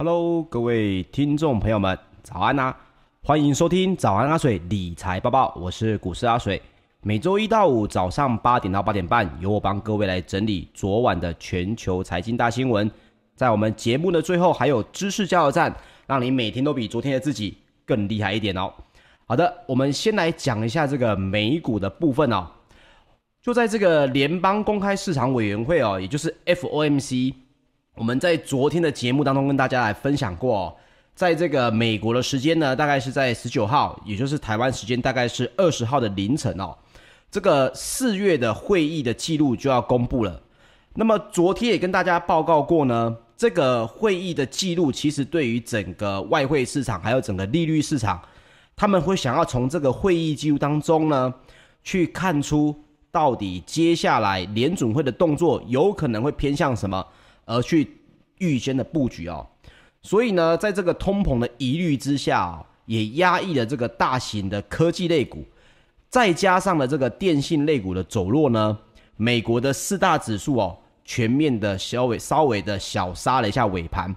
Hello，各位听众朋友们，早安呐！欢迎收听早安阿水理财报报，我是股市阿水。每周一到五早上八点到八点半，由我帮各位来整理昨晚的全球财经大新闻。在我们节目的最后，还有知识加油站，让你每天都比昨天的自己更厉害一点哦。好的，我们先来讲一下这个美股的部分哦。就在这个联邦公开市场委员会哦，也就是 FOMC。我们在昨天的节目当中跟大家来分享过，在这个美国的时间呢，大概是在十九号，也就是台湾时间大概是二十号的凌晨哦，这个四月的会议的记录就要公布了。那么昨天也跟大家报告过呢，这个会议的记录其实对于整个外汇市场还有整个利率市场，他们会想要从这个会议记录当中呢，去看出到底接下来联准会的动作有可能会偏向什么。而去预先的布局哦，所以呢，在这个通膨的疑虑之下哦，也压抑了这个大型的科技类股，再加上了这个电信类股的走弱呢，美国的四大指数哦，全面的稍微稍微的小杀了一下尾盘。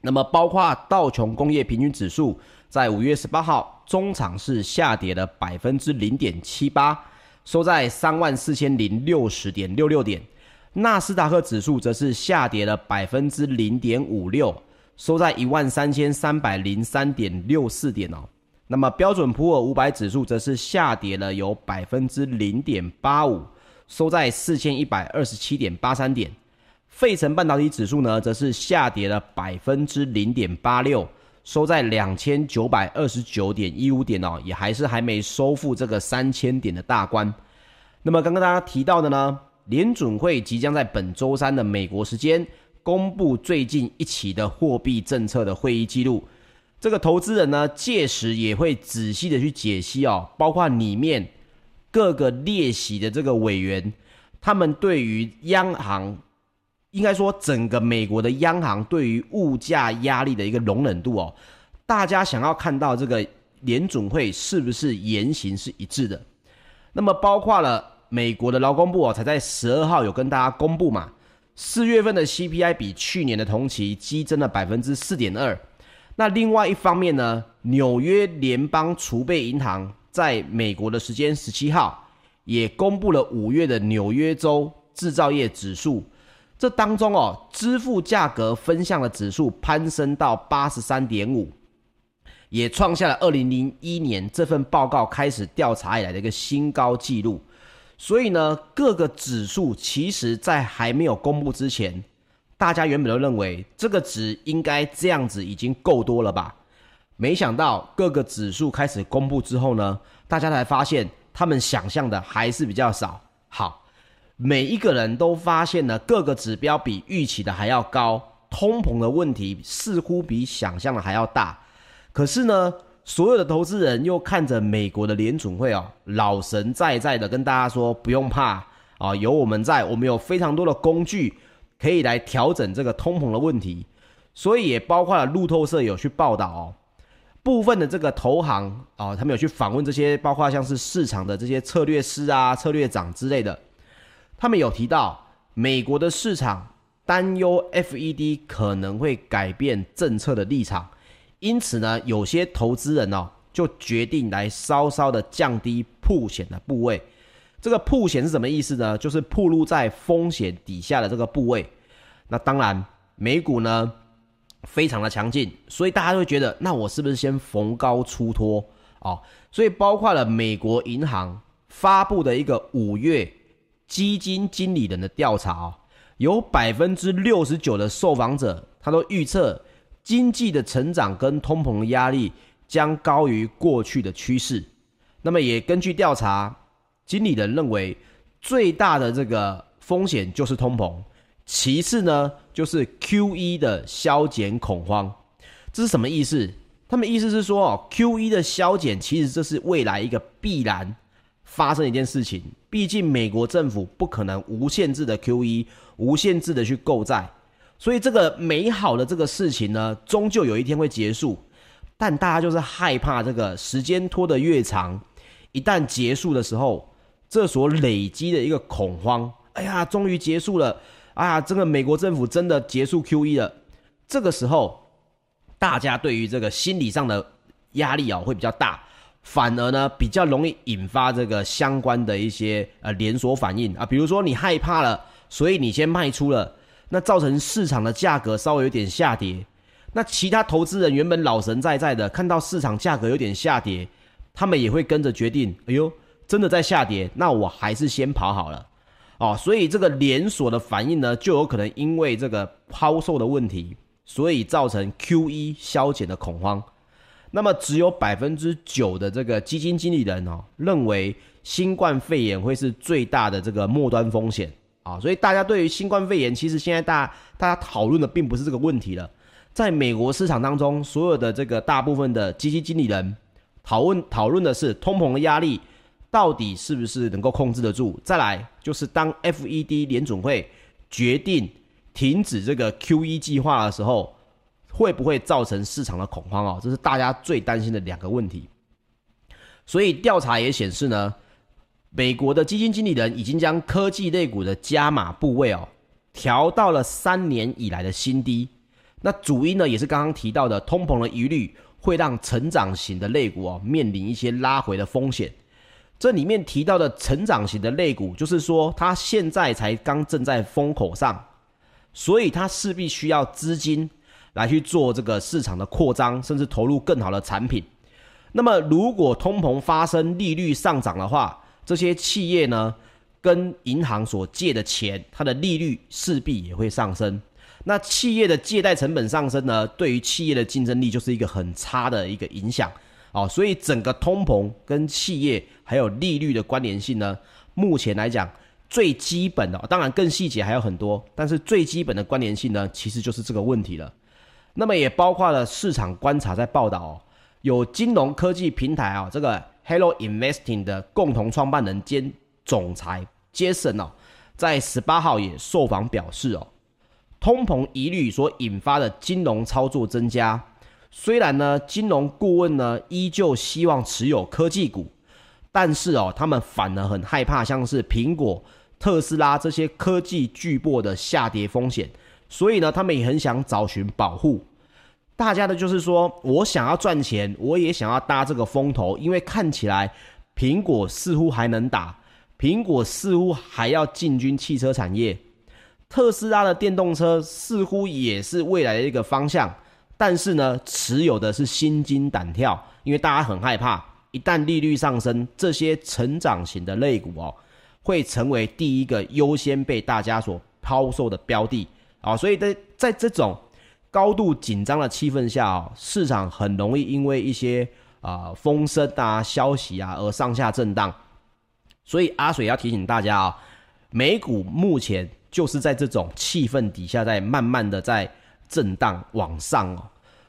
那么，包括道琼工业平均指数在五月十八号中场是下跌了百分之零点七八，收在三万四千零六十点六六点。纳斯达克指数则是下跌了百分之零点五六，收在一万三千三百零三点六四点哦。那么标准普尔五百指数则是下跌了有百分之零点八五，收在四千一百二十七点八三点。费城半导体指数呢，则是下跌了百分之零点八六，收在两千九百二十九点一五点哦，也还是还没收复这个三千点的大关。那么刚刚大家提到的呢？联准会即将在本周三的美国时间公布最近一期的货币政策的会议记录，这个投资人呢，届时也会仔细的去解析哦，包括里面各个列席的这个委员，他们对于央行，应该说整个美国的央行对于物价压力的一个容忍度哦，大家想要看到这个联准会是不是言行是一致的，那么包括了。美国的劳工部哦，才在十二号有跟大家公布嘛，四月份的 CPI 比去年的同期激增了百分之四点二。那另外一方面呢，纽约联邦储备银行在美国的时间十七号也公布了五月的纽约州制造业指数，这当中哦，支付价格分项的指数攀升到八十三点五，也创下了二零零一年这份报告开始调查以来的一个新高纪录。所以呢，各个指数其实在还没有公布之前，大家原本都认为这个值应该这样子已经够多了吧？没想到各个指数开始公布之后呢，大家才发现他们想象的还是比较少。好，每一个人都发现了各个指标比预期的还要高，通膨的问题似乎比想象的还要大。可是呢，所有的投资人又看着美国的联准会哦，老神在在的跟大家说不用怕啊，有我们在，我们有非常多的工具可以来调整这个通膨的问题，所以也包括了路透社有去报道哦，部分的这个投行啊，他们有去访问这些，包括像是市场的这些策略师啊、策略长之类的，他们有提到美国的市场担忧 FED 可能会改变政策的立场。因此呢，有些投资人哦，就决定来稍稍的降低曝险的部位。这个曝险是什么意思呢？就是暴露在风险底下的这个部位。那当然，美股呢非常的强劲，所以大家会觉得，那我是不是先逢高出脱哦？所以包括了美国银行发布的一个五月基金经理人的调查哦，有百分之六十九的受访者他都预测。经济的成长跟通膨的压力将高于过去的趋势。那么也根据调查，经理人认为最大的这个风险就是通膨，其次呢就是 QE 的削减恐慌。这是什么意思？他们意思是说哦，QE 的削减其实这是未来一个必然发生的一件事情。毕竟美国政府不可能无限制的 QE，无限制的去购债。所以这个美好的这个事情呢，终究有一天会结束，但大家就是害怕这个时间拖得越长，一旦结束的时候，这所累积的一个恐慌，哎呀，终于结束了，啊，这个美国政府真的结束 QE 了，这个时候大家对于这个心理上的压力啊会比较大，反而呢比较容易引发这个相关的一些呃连锁反应。啊，比如说你害怕了，所以你先卖出了，那造成市场的价格稍微有点下跌，那其他投资人原本老神在在的，看到市场价格有点下跌，他们也会跟着决定，哎呦，真的在下跌，那我还是先跑好了。哦，所以这个连锁的反应呢，就有可能因为这个抛售的问题，所以造成 QE 消减的恐慌。那么只有百分之九的这个基金经理人哦，认为新冠肺炎会是最大的这个末端风险啊。所以大家对于新冠肺炎，其实现在大家大家讨论的并不是这个问题了。在美国市场当中，所有的这个大部分的基金经理人讨论讨论的是通膨的压力。到底是不是能够控制得住？再来就是当 FED 联准会决定停止这个 QE 计划的时候，会不会造成市场的恐慌哦？这是大家最担心的两个问题。所以调查也显示呢，美国的基金经理人已经将科技类股的加码部位哦调到了三年以来的新低。那主因呢，也是刚刚提到的通膨的疑虑，会让成长型的类股哦面临一些拉回的风险。这里面提到的成长型的类股，就是说它现在才刚正在风口上，所以它势必需要资金来去做这个市场的扩张，甚至投入更好的产品。那么如果通膨发生，利率上涨的话，这些企业呢跟银行所借的钱，它的利率势必也会上升。那企业的借贷成本上升呢，对于企业的竞争力就是一个很差的一个影响。哦，所以整个通膨跟企业还有利率的关联性呢，目前来讲最基本的，当然更细节还有很多，但是最基本的关联性呢，其实就是这个问题了。那么也包括了市场观察在报道哦，有金融科技平台啊，这个 Hello Investing 的共同创办人兼总裁 Jason 哦，在十八号也受访表示哦，通膨疑虑所引发的金融操作增加。虽然呢，金融顾问呢依旧希望持有科技股，但是哦，他们反而很害怕像是苹果、特斯拉这些科技巨擘的下跌风险，所以呢，他们也很想找寻保护。大家的就是说，我想要赚钱，我也想要搭这个风头，因为看起来苹果似乎还能打，苹果似乎还要进军汽车产业，特斯拉的电动车似乎也是未来的一个方向。但是呢，持有的是心惊胆跳，因为大家很害怕，一旦利率上升，这些成长型的类股哦，会成为第一个优先被大家所抛售的标的啊，所以在在这种高度紧张的气氛下哦，市场很容易因为一些啊风声啊消息啊而上下震荡，所以阿水要提醒大家啊，美股目前就是在这种气氛底下，在慢慢的在。震荡往上哦，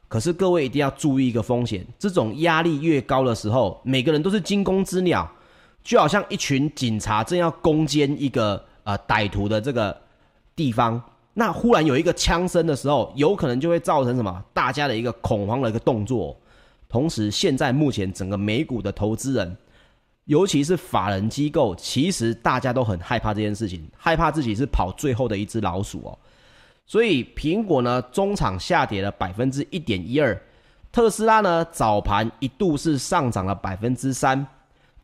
可是各位一定要注意一个风险，这种压力越高的时候，每个人都是惊弓之鸟，就好像一群警察正要攻坚一个呃歹徒的这个地方，那忽然有一个枪声的时候，有可能就会造成什么？大家的一个恐慌的一个动作。同时，现在目前整个美股的投资人，尤其是法人机构，其实大家都很害怕这件事情，害怕自己是跑最后的一只老鼠哦。所以苹果呢，中场下跌了百分之一点一二，特斯拉呢，早盘一度是上涨了百分之三，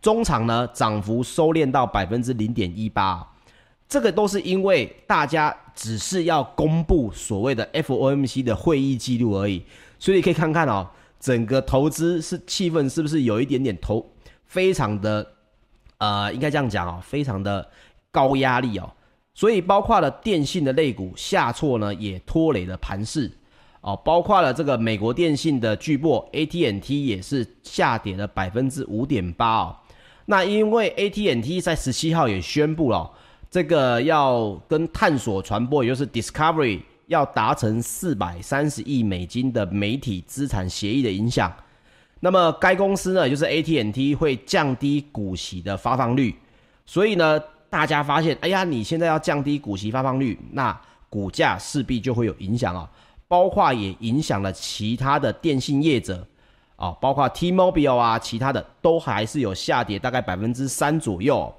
中场呢，涨幅收敛到百分之零点一八，这个都是因为大家只是要公布所谓的 FOMC 的会议记录而已，所以可以看看哦，整个投资是气氛是不是有一点点投非常的呃，应该这样讲哦，非常的高压力哦。所以，包括了电信的类股下挫呢，也拖累了盘势哦。包括了这个美国电信的巨擘 AT&T 也是下跌了百分之五点八哦。那因为 AT&T 在十七号也宣布了，这个要跟探索传播，也就是 Discovery 要达成四百三十亿美金的媒体资产协议的影响。那么该公司呢，也就是 AT&T 会降低股息的发放率，所以呢。大家发现，哎呀，你现在要降低股息发放率，那股价势必就会有影响啊，包括也影响了其他的电信业者啊，包括 T-Mobile 啊，其他的都还是有下跌，大概百分之三左右。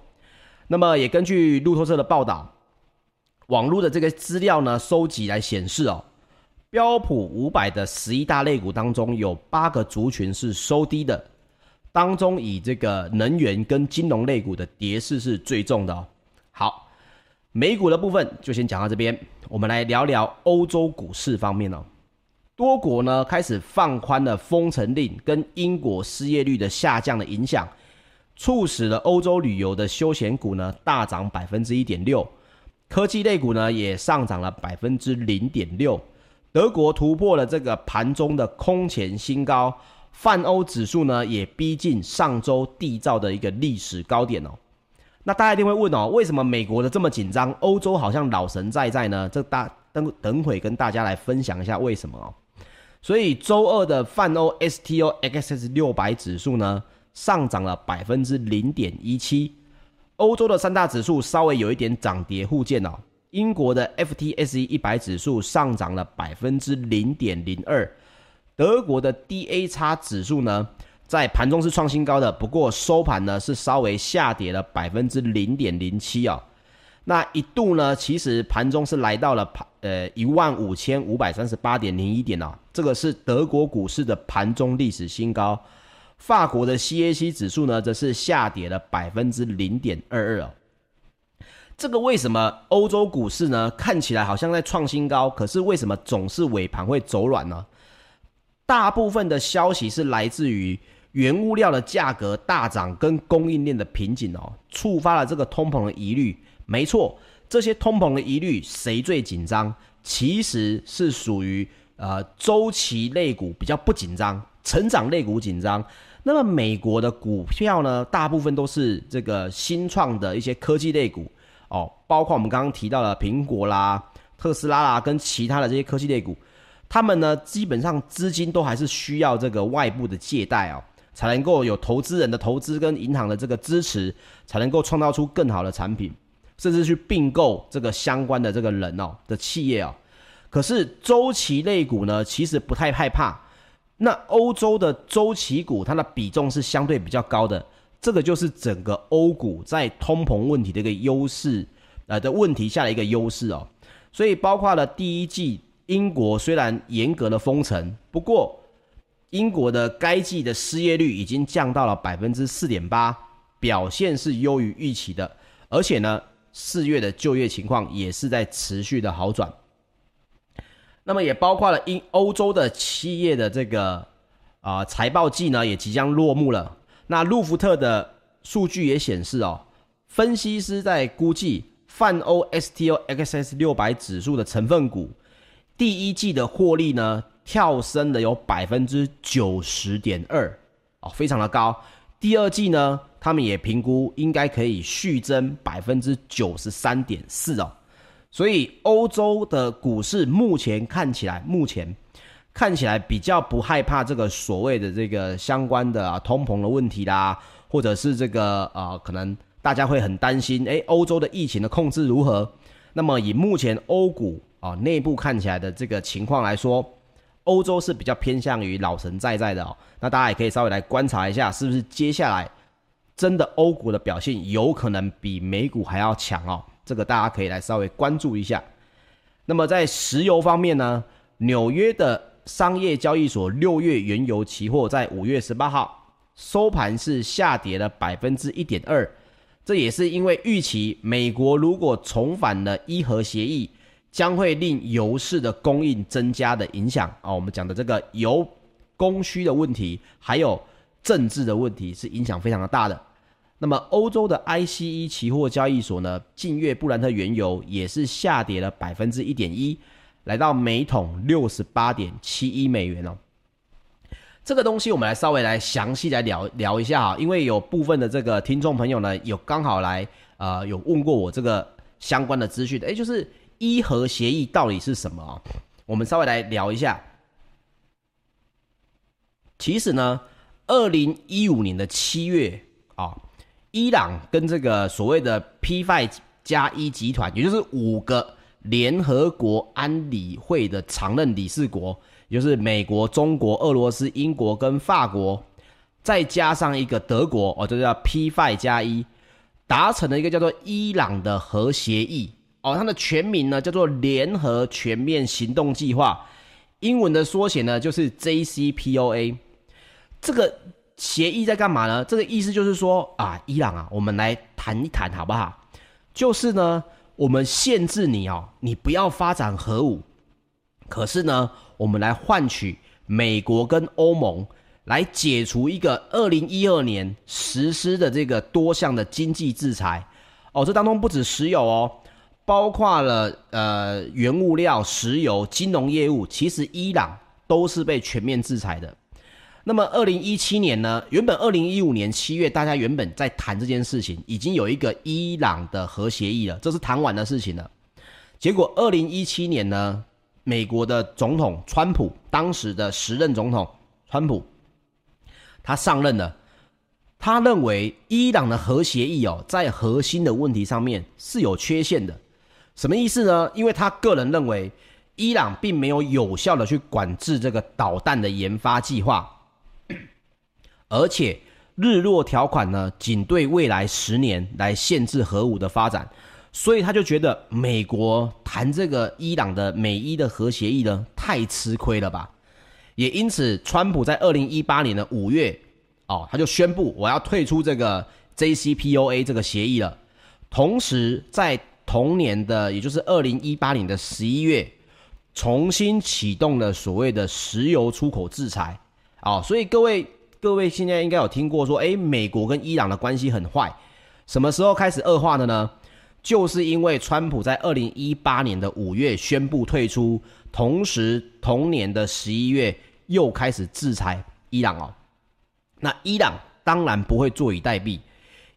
那么也根据路透社的报道，网络的这个资料呢，收集来显示哦，标普五百的十一大类股当中，有八个族群是收低的，当中以这个能源跟金融类股的跌势是最重的哦。好，美股的部分就先讲到这边，我们来聊聊欧洲股市方面哦。多国呢开始放宽了封城令，跟英国失业率的下降的影响，促使了欧洲旅游的休闲股呢大涨百分之一点六，科技类股呢也上涨了百分之零点六。德国突破了这个盘中的空前新高，泛欧指数呢也逼近上周缔造的一个历史高点哦。那大家一定会问哦，为什么美国的这么紧张，欧洲好像老神在在呢？这大等等会跟大家来分享一下为什么哦。所以周二的泛欧 STOXX 六百指数呢上涨了百分之零点一七，欧洲的三大指数稍微有一点涨跌互见哦。英国的 FTSE 一百指数上涨了百分之零点零二，德国的 DAX 指数呢，在盘中是创新高的，不过收盘呢是稍微下跌了百分之零点零七哦。那一度呢，其实盘中是来到了盘呃一万五千五百三十八点零一点啊，这个是德国股市的盘中历史新高。法国的 CAC 指数呢，则是下跌了百分之零点二二啊。这个为什么欧洲股市呢？看起来好像在创新高，可是为什么总是尾盘会走软呢？大部分的消息是来自于原物料的价格大涨跟供应链的瓶颈哦，触发了这个通膨的疑虑。没错，这些通膨的疑虑谁最紧张？其实是属于呃周期类股比较不紧张，成长类股紧张。那么美国的股票呢，大部分都是这个新创的一些科技类股。哦，包括我们刚刚提到的苹果啦、特斯拉啦，跟其他的这些科技类股，他们呢基本上资金都还是需要这个外部的借贷哦，才能够有投资人的投资跟银行的这个支持，才能够创造出更好的产品，甚至去并购这个相关的这个人哦的企业哦。可是周期类股呢，其实不太害怕。那欧洲的周期股，它的比重是相对比较高的。这个就是整个欧股在通膨问题的一个优势，呃的问题下的一个优势哦。所以包括了第一季，英国虽然严格的封城，不过英国的该季的失业率已经降到了百分之四点八，表现是优于预期的。而且呢，四月的就业情况也是在持续的好转。那么也包括了英欧洲的企业的这个啊、财报季呢，也即将落幕了。那路孚特的数据也显示哦，分析师在估计泛欧 STOXX 六百指数的成分股第一季的获利呢，跳升了有百分之九十点二哦，非常的高。第二季呢，他们也评估应该可以续增百分之九十三点四哦。所以欧洲的股市目前看起来，目前。看起来比较不害怕这个所谓的这个相关的啊通膨的问题啦，或者是这个啊可能大家会很担心，诶，欧洲的疫情的控制如何？那么以目前欧股啊内部看起来的这个情况来说，欧洲是比较偏向于老神在在的哦。那大家也可以稍微来观察一下，是不是接下来真的欧股的表现有可能比美股还要强哦？这个大家可以来稍微关注一下。那么在石油方面呢，纽约的。商业交易所六月原油期货在五月十八号收盘是下跌了百分之一点二，这也是因为预期美国如果重返了伊核协议，将会令油市的供应增加的影响啊。我们讲的这个油供需的问题，还有政治的问题，是影响非常的大的。那么欧洲的 ICE 期货交易所呢，近月布兰特原油也是下跌了百分之一点一。来到每桶六十八点七一美元哦，这个东西我们来稍微来详细来聊聊一下哈，因为有部分的这个听众朋友呢，有刚好来呃有问过我这个相关的资讯的，诶，就是伊核协议到底是什么啊？我们稍微来聊一下。其实呢，二零一五年的七月啊，伊朗跟这个所谓的 P5 加一集团，也就是五个。联合国安理会的常任理事国，也就是美国、中国、俄罗斯、英国跟法国，再加上一个德国，哦，这叫 P5 加一，达成了一个叫做伊朗的核协议，哦，它的全名呢叫做联合全面行动计划，英文的缩写呢就是 JCPOA。这个协议在干嘛呢？这个意思就是说啊，伊朗啊，我们来谈一谈好不好？就是呢，我们限制你哦，你不要发展核武。可是呢，我们来换取美国跟欧盟来解除一个二零一二年实施的这个多项的经济制裁。哦，这当中不止石油哦，包括了呃原物料、石油、金融业务，其实伊朗都是被全面制裁的。那么，二零一七年呢？原本二零一五年七月，大家原本在谈这件事情，已经有一个伊朗的核协议了，这是谈完的事情了。结果，二零一七年呢，美国的总统川普，当时的时任总统川普，他上任了，他认为伊朗的核协议哦，在核心的问题上面是有缺陷的。什么意思呢？因为他个人认为，伊朗并没有有效的去管制这个导弹的研发计划。而且日落条款呢，仅对未来十年来限制核武的发展，所以他就觉得美国谈这个伊朗的美伊的核协议呢，太吃亏了吧？也因此，川普在二零一八年的五月，哦，他就宣布我要退出这个 JCPOA 这个协议了。同时，在同年的，也就是二零一八年的十一月，重新启动了所谓的石油出口制裁。哦，所以各位。各位现在应该有听过说，诶，美国跟伊朗的关系很坏，什么时候开始恶化的呢？就是因为川普在二零一八年的五月宣布退出，同时同年的十一月又开始制裁伊朗哦。那伊朗当然不会坐以待毙，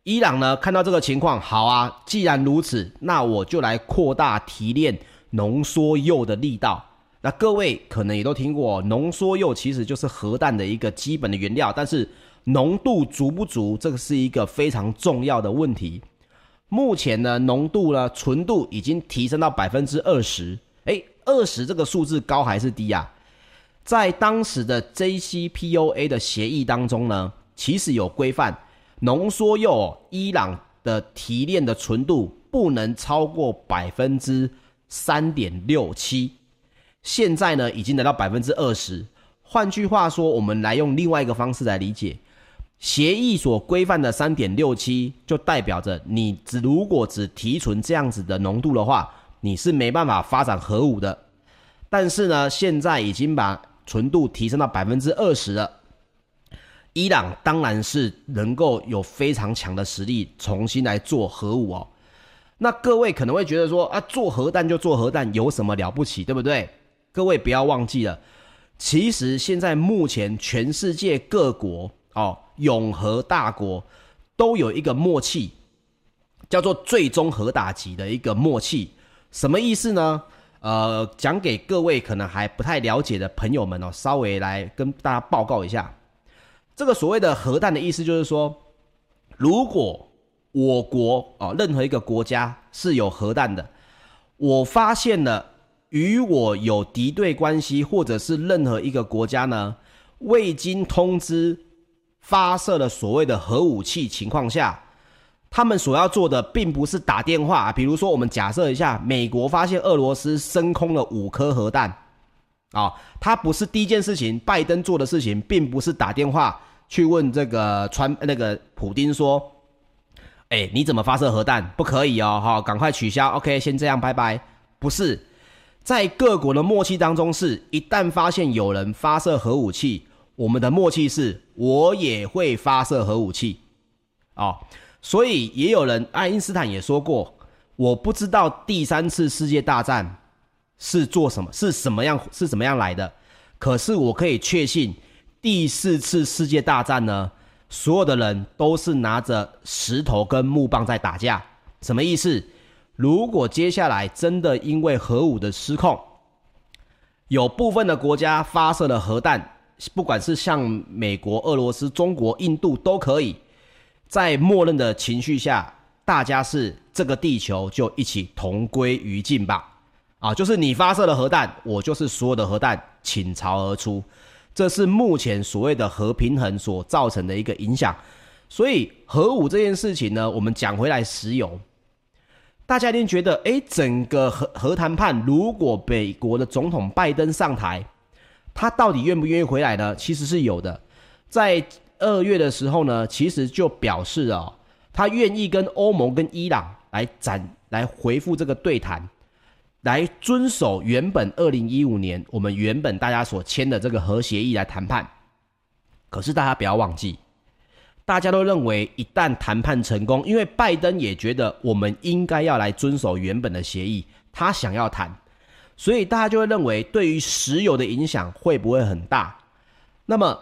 伊朗呢看到这个情况，好啊，既然如此，那我就来扩大提炼浓缩铀的力道。那各位可能也都听过，浓缩铀其实就是核弹的一个基本的原料，但是浓度足不足，这个是一个非常重要的问题。目前呢，浓度呢，纯度已经提升到百分之二十。诶，二十这个数字高还是低啊？在当时的 JCPOA 的协议当中呢，其实有规范，浓缩铀伊朗的提炼的纯度不能超过百分之三点六七。现在呢，已经来到百分之二十。换句话说，我们来用另外一个方式来理解，协议所规范的三点六七，就代表着你只如果只提纯这样子的浓度的话，你是没办法发展核武的。但是呢，现在已经把纯度提升到百分之二十了，伊朗当然是能够有非常强的实力重新来做核武哦。那各位可能会觉得说啊，做核弹就做核弹，有什么了不起，对不对？各位不要忘记了，其实现在目前全世界各国哦，永和大国都有一个默契，叫做最终核打击的一个默契。什么意思呢？呃，讲给各位可能还不太了解的朋友们哦，稍微来跟大家报告一下。这个所谓的核弹的意思就是说，如果我国哦，任何一个国家是有核弹的，我发现了。与我有敌对关系，或者是任何一个国家呢，未经通知发射了所谓的核武器情况下，他们所要做的并不是打电话。比如说，我们假设一下，美国发现俄罗斯升空了五颗核弹，啊，他不是第一件事情，拜登做的事情，并不是打电话去问这个川那个普丁说，哎，你怎么发射核弹？不可以哦，哈，赶快取消。OK，先这样，拜拜。不是。在各国的默契当中是，一旦发现有人发射核武器，我们的默契是，我也会发射核武器，哦，所以也有人，爱因斯坦也说过，我不知道第三次世界大战是做什么，是什么样，是怎么样来的，可是我可以确信，第四次世界大战呢，所有的人都是拿着石头跟木棒在打架，什么意思？如果接下来真的因为核武的失控，有部分的国家发射了核弹，不管是像美国、俄罗斯、中国、印度都可以，在默认的情绪下，大家是这个地球就一起同归于尽吧。啊，就是你发射了核弹，我就是所有的核弹倾巢而出，这是目前所谓的核平衡所造成的一个影响。所以核武这件事情呢，我们讲回来，石油。大家一定觉得，诶，整个核核谈判，如果美国的总统拜登上台，他到底愿不愿意回来呢？其实是有的，在二月的时候呢，其实就表示哦，他愿意跟欧盟跟伊朗来展来回复这个对谈，来遵守原本二零一五年我们原本大家所签的这个核协议来谈判。可是大家不要忘记，大家都认为一旦谈判成功，因为拜登也觉得我们应该要来遵守原本的协议，他想要谈。所以大家就会认为，对于石油的影响会不会很大？那么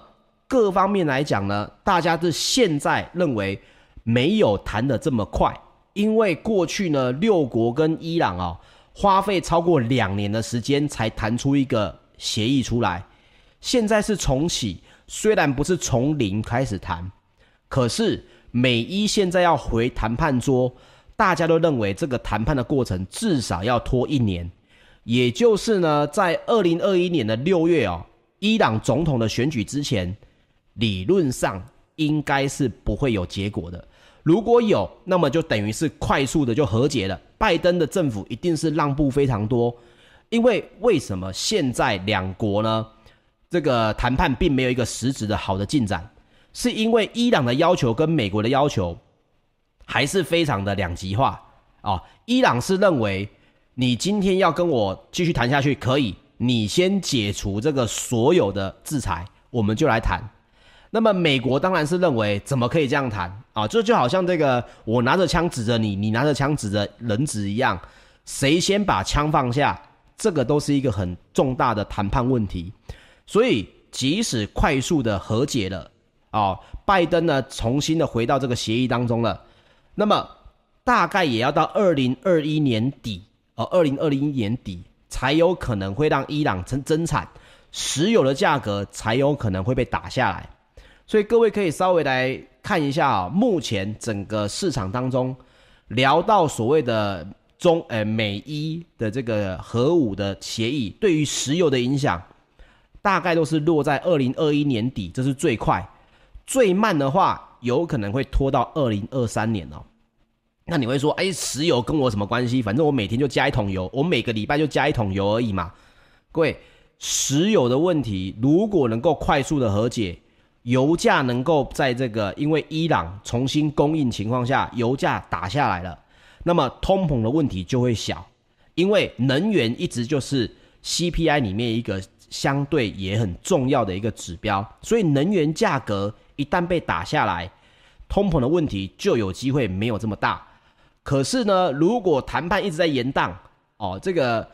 各方面来讲呢，大家是现在认为没有谈得这么快，因为过去呢，六国跟伊朗啊，花费超过两年的时间才谈出一个协议出来。现在是重启，虽然不是从零开始谈，可是美伊现在要回谈判桌，大家都认为这个谈判的过程至少要拖一年。也就是呢，在二零二一年的六月哦，伊朗总统的选举之前，理论上应该是不会有结果的。如果有，那么就等于是快速的就和解了。拜登的政府一定是让步非常多，因为为什么现在两国呢？这个谈判并没有一个实质的好的进展，是因为伊朗的要求跟美国的要求还是非常的两极化啊、伊朗是认为。你今天要跟我继续谈下去，可以，你先解除这个所有的制裁，我们就来谈。那么美国当然是认为，怎么可以这样谈啊？这就，就好像这个我拿着枪指着你，你拿着枪指着人质一样，谁先把枪放下，这个都是一个很重大的谈判问题。所以即使快速的和解了啊，拜登呢重新的回到这个协议当中了，那么大概也要到二零二一年底。呃二零二零年底才有可能会让伊朗增增产，石油的价格才有可能会被打下来。所以各位可以稍微来看一下啊，目前整个市场当中聊到所谓的中呃美伊的这个核武的协议，对于石油的影响，大概都是落在二零二一年底，这是最快，最慢的话有可能会拖到二零二三年哦。那你会说，哎，石油跟我什么关系？反正我每天就加一桶油，我每个礼拜就加一桶油而已嘛。各位，石油的问题如果能够快速的和解，油价能够在这个因为伊朗重新供应情况下，油价打下来了，那么通膨的问题就会小，因为能源一直就是 CPI 里面一个相对也很重要的一个指标，所以能源价格一旦被打下来，通膨的问题就有机会没有这么大。可是呢，如果谈判一直在延宕，哦，这个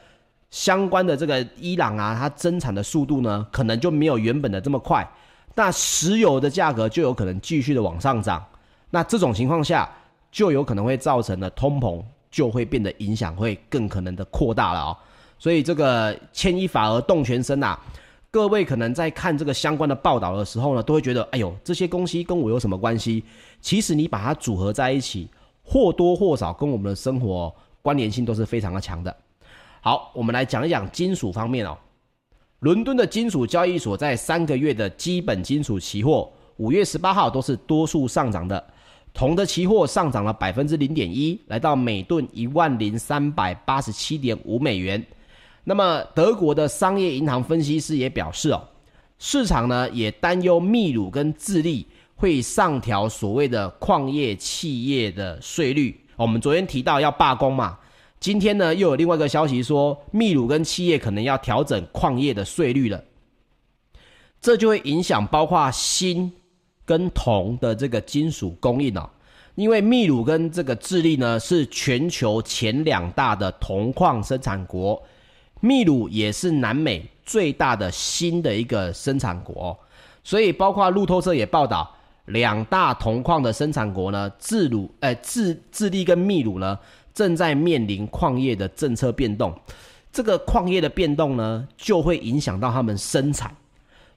相关的这个伊朗啊，它增产的速度呢，可能就没有原本的这么快，那石油的价格就有可能继续的往上涨，那这种情况下，就有可能会造成的通膨就会变得影响会更可能的扩大了哦。所以这个牵一发而动全身呐，各位可能在看这个相关的报道的时候呢，都会觉得，哎呦，这些东西跟我有什么关系？其实你把它组合在一起。或多或少跟我们的生活关联性都是非常的强的。好，我们来讲一讲金属方面哦。伦敦的金属交易所，在三个月的基本金属期货，五月十八号都是多数上涨的。铜的期货上涨了百分之零点一，来到每吨一万零三百八十七点五美元。那么，德国的商业银行分析师也表示哦，市场呢也担忧秘鲁跟智利。会上调所谓的矿业企业的税率。我们昨天提到要罢工嘛，今天呢又有另外一个消息说，秘鲁跟企业可能要调整矿业的税率了。这就会影响包括锌跟铜的这个金属供应哦。因为秘鲁跟这个智利呢是全球前两大的铜矿生产国，秘鲁也是南美最大的锌的一个生产国，所以包括路透社也报道。两大铜矿的生产国呢，智鲁、哎，智智利跟秘鲁呢，正在面临矿业的政策变动。这个矿业的变动呢，就会影响到他们生产。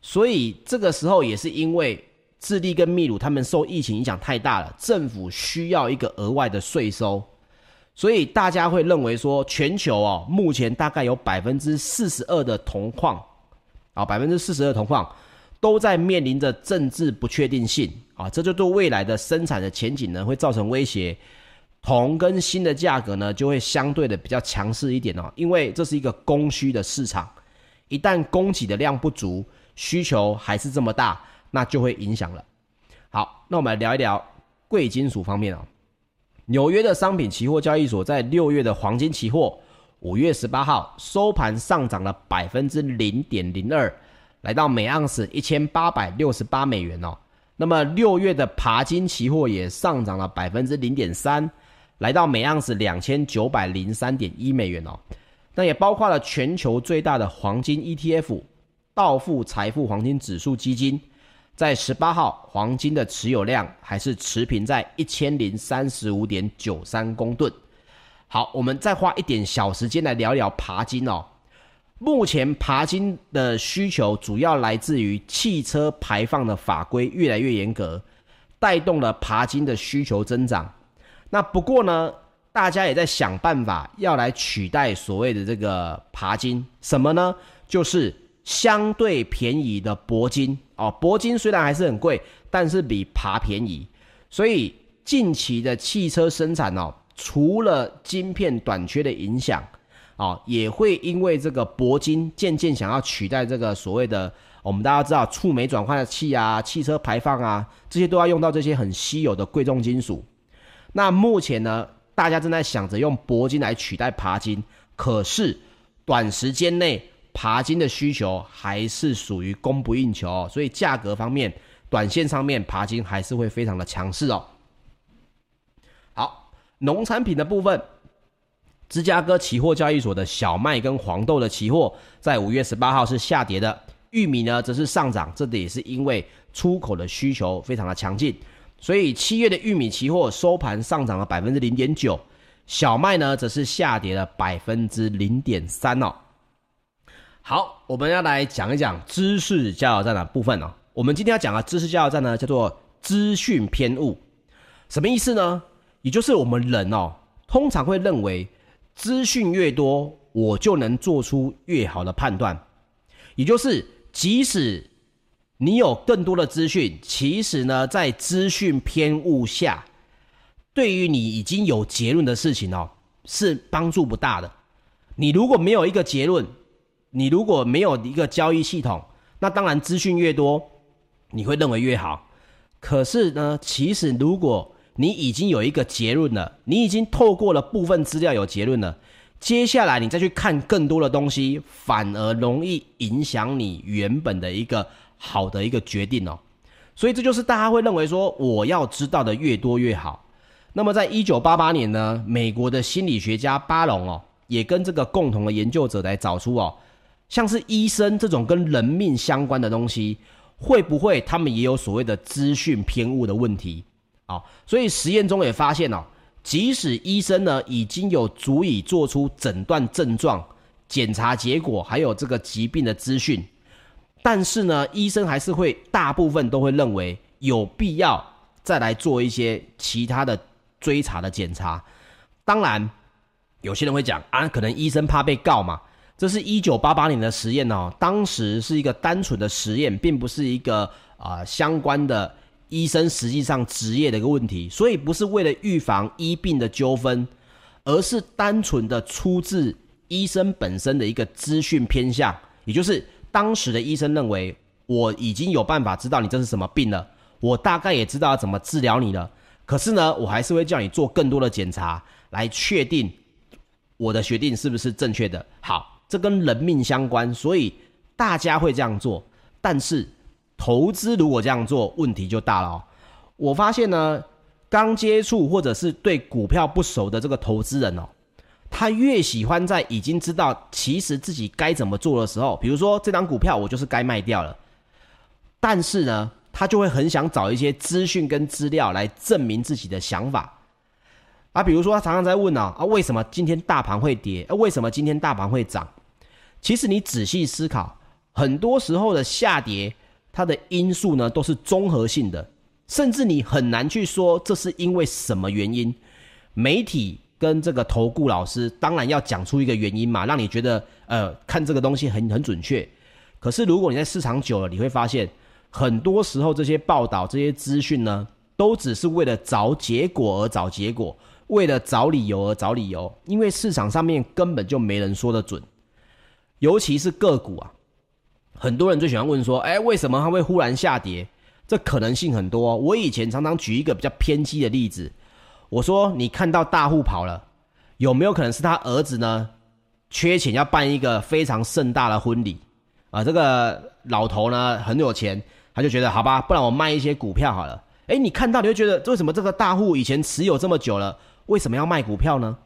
所以这个时候也是因为智利跟秘鲁他们受疫情影响太大了，政府需要一个额外的税收。所以大家会认为说，全球哦，目前大概有百分之四十二的铜矿，啊，百分之四十二铜矿。都在面临着政治不确定性啊，这就对未来的生产的前景呢会造成威胁。铜跟锌的价格呢就会相对的比较强势一点哦，因为这是一个供需的市场，一旦供给的量不足，需求还是这么大，那就会影响了。好，那我们来聊一聊贵金属方面哦。纽约的商品期货交易所，在六月的黄金期货，五月十八号收盘上涨了百分之零点零二，来到每盎司一千八百六十八美元哦。那么六月的鈀金期货也上涨了百分之零点三，来到每盎司两千九百零三点一美元哦。那也包括了全球最大的黄金 ETF。道富财富黄金指数基金在十八号黄金的持有量还是持平在一千零三十五点九三公吨。好，我们再花一点小时间来聊聊鈀金哦。目前鈀金的需求主要来自于汽车排放的法规越来越严格，带动了鈀金的需求增长。那不过呢，大家也在想办法要来取代所谓的这个鈀金，什么呢？就是。相对便宜的铂金哦，铂金虽然还是很贵，但是比鈀便宜，所以近期的汽车生产哦，除了晶片短缺的影响哦，也会因为这个铂金渐渐想要取代这个所谓的我们大家知道触媒转换器啊、汽车排放啊，这些都要用到这些很稀有的贵重金属。那目前呢，大家正在想着用铂金来取代鈀金，可是短时间内。鈀金的需求还是属于供不应求哦，所以价格方面，短线上面鈀金还是会非常的强势哦。好，农产品的部分，芝加哥期货交易所的小麦跟黄豆的期货在五月十八号是下跌的，玉米呢则是上涨，这也是因为出口的需求非常的强劲，所以七月的玉米期货收盘上涨了百分之零点九，小麦呢则是下跌了百分之零点三哦。好，我们要来讲一讲知识加油站的部分哦。我们今天要讲的知识加油站呢，叫做资讯偏误，什么意思呢？也就是我们人哦，通常会认为资讯越多，我就能做出越好的判断。也就是，即使你有更多的资讯，其实呢，在资讯偏误下，对于你已经有结论的事情哦，是帮助不大的。你如果没有一个结论，你如果没有一个交易系统，那当然资讯越多，你会认为越好。可是呢，其实如果你已经有一个结论了，你已经透过了部分资料有结论了，接下来你再去看更多的东西，反而容易影响你原本的一个好的一个决定哦。所以这就是大家会认为说，我要知道的越多越好。那么在一九八八年呢，美国的心理学家巴隆哦，也跟这个共同的研究者来找出哦。像是医生这种跟人命相关的东西，会不会他们也有所谓的资讯偏误的问题啊？所以实验中也发现哦，即使医生呢已经有足以做出诊断症状、检查结果，还有这个疾病的资讯，但是呢，医生还是会大部分都会认为有必要再来做一些其他的追查的检查。当然，有些人会讲啊，可能医生怕被告嘛。这是一九八八年的实验哦，当时是一个单纯的实验，并不是一个啊、相关的医生实际上职业的一个问题，所以不是为了预防医病的纠纷，而是单纯的出自医生本身的一个资讯偏向，也就是当时的医生认为我已经有办法知道你这是什么病了，我大概也知道怎么治疗你了，可是呢，我还是会叫你做更多的检查来确定我的决定是不是正确的。好。这跟人命相关，所以大家会这样做。但是投资如果这样做，问题就大了哦。我发现呢，刚接触或者是对股票不熟的这个投资人哦，他越喜欢在已经知道其实自己该怎么做的时候，比如说这张股票我就是该卖掉了，但是呢，他就会很想找一些资讯跟资料来证明自己的想法。啊，比如说他常常在问啊，啊，为什么今天大盘会跌？啊，为什么今天大盘会涨？其实你仔细思考，很多时候的下跌，它的因素呢都是综合性的，甚至你很难去说这是因为什么原因。媒体跟这个投顾老师当然要讲出一个原因嘛，让你觉得呃看这个东西很很准确。可是如果你在市场久了，你会发现很多时候这些报道、这些资讯呢，都只是为了找结果而找结果，为了找理由而找理由，因为市场上面根本就没人说得准。尤其是个股啊，很多人最喜欢问说，哎，为什么它会忽然下跌？这可能性很多。我以前常常举一个比较偏激的例子，我说你看到大户跑了，有没有可能是他儿子呢？缺钱要办一个非常盛大的婚礼啊，这个老头呢很有钱，他就觉得好吧，不然我卖一些股票好了。哎，你看到你会觉得为什么这个大户以前持有这么久了，为什么要卖股票呢？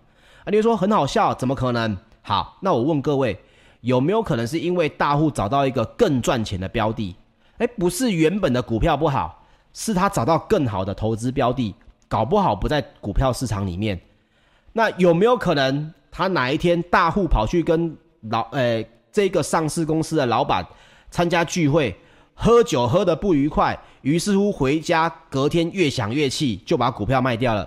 啊，你就说很好笑，怎么可能？好，那我问各位，有没有可能是因为大户找到一个更赚钱的标的？哎，不是原本的股票不好，是他找到更好的投资标的，搞不好不在股票市场里面。那有没有可能？他哪一天大户跑去跟老呃这个上市公司的老板参加聚会，喝酒喝得不愉快，于是乎回家隔天越想越气，就把股票卖掉了，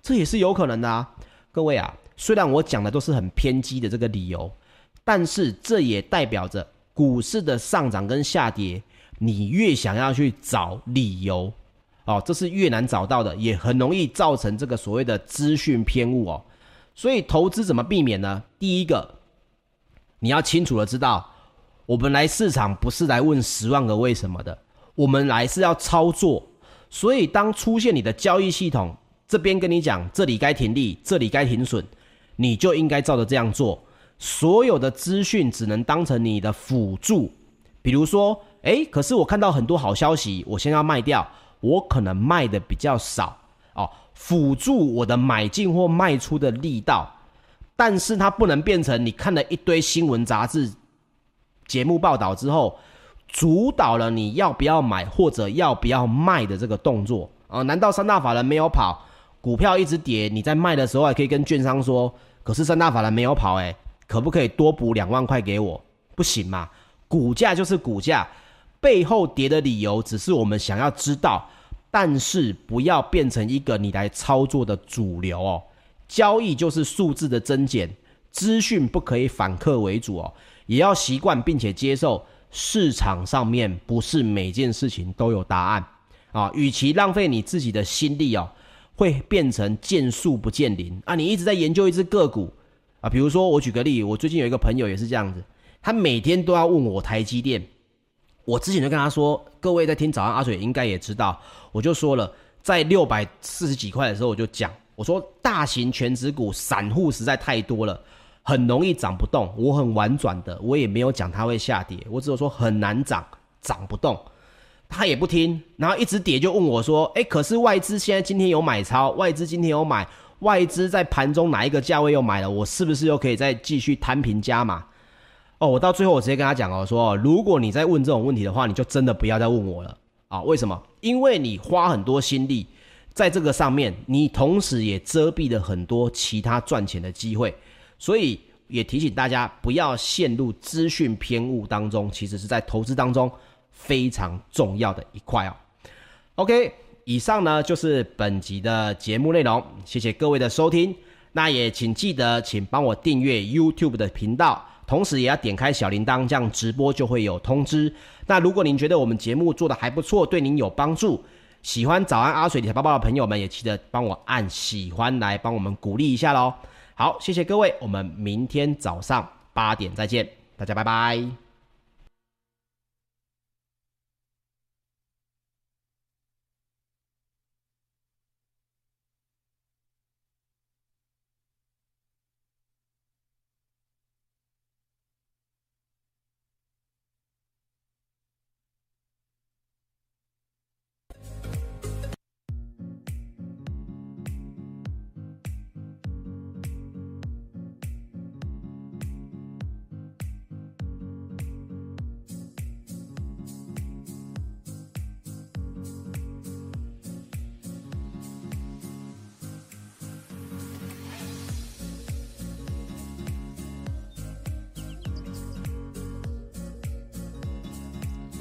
这也是有可能的啊。各位啊，虽然我讲的都是很偏激的这个理由，但是这也代表着股市的上涨跟下跌，你越想要去找理由哦，这是越难找到的，也很容易造成这个所谓的资讯偏误哦。所以投资怎么避免呢？第一个，你要清楚的知道，我们来市场不是来问十万个为什么的，我们来是要操作。所以当出现你的交易系统这边跟你讲，这里该停利，这里该停损，你就应该照着这样做。所有的资讯只能当成你的辅助。比如说，诶，可是我看到很多好消息，我先要卖掉，我可能卖的比较少哦。辅助我的买进或卖出的力道，但是它不能变成你看了一堆新闻杂志、节目报道之后，主导了你要不要买或者要不要卖的这个动作啊？难道三大法人没有跑，股票一直跌，你在卖的时候还可以跟券商说，可是三大法人没有跑，诶，可不可以多补两万块给我？不行嘛，股价就是股价，背后跌的理由只是我们想要知道。但是不要变成一个你来操作的主流哦。交易就是数字的增减，资讯不可以反客为主哦。也要习惯并且接受市场上面不是每件事情都有答案啊。与其浪费你自己的心力哦，会变成见树不见林啊。你一直在研究一只个股啊，比如说我举个例，我最近有一个朋友也是这样子，他每天都要问我台积电。我之前就跟他说，各位在听早安阿水应该也知道，我就说了，在六百四十几块的时候，我就讲，我说大型全值股散户实在太多了，很容易涨不动。我很婉转的，我也没有讲它会下跌，我只有说很难涨，涨不动。他也不听，然后一直跌，就问我说，诶，可是外资现在今天有买超，外资今天有买，外资在盘中哪一个价位又买了，我是不是又可以再继续摊平加码？哦，我到最后我直接跟他讲哦，说如果你再问这种问题的话，你就真的不要再问我了啊！为什么？因为你花很多心力在这个上面，你同时也遮蔽了很多其他赚钱的机会，所以也提醒大家不要陷入资讯偏误当中，其实是在投资当中非常重要的一块哦。OK，以上呢就是本集的节目内容，谢谢各位的收听，那也请记得请帮我订阅 YouTube 的频道。同时也要点开小铃铛，这样直播就会有通知。那如果您觉得我们节目做得还不错，对您有帮助，喜欢早安阿水理财报报的朋友们，也记得帮我按喜欢来帮我们鼓励一下喽。好，谢谢各位，我们明天早上八点再见，大家拜拜。